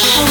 Oh.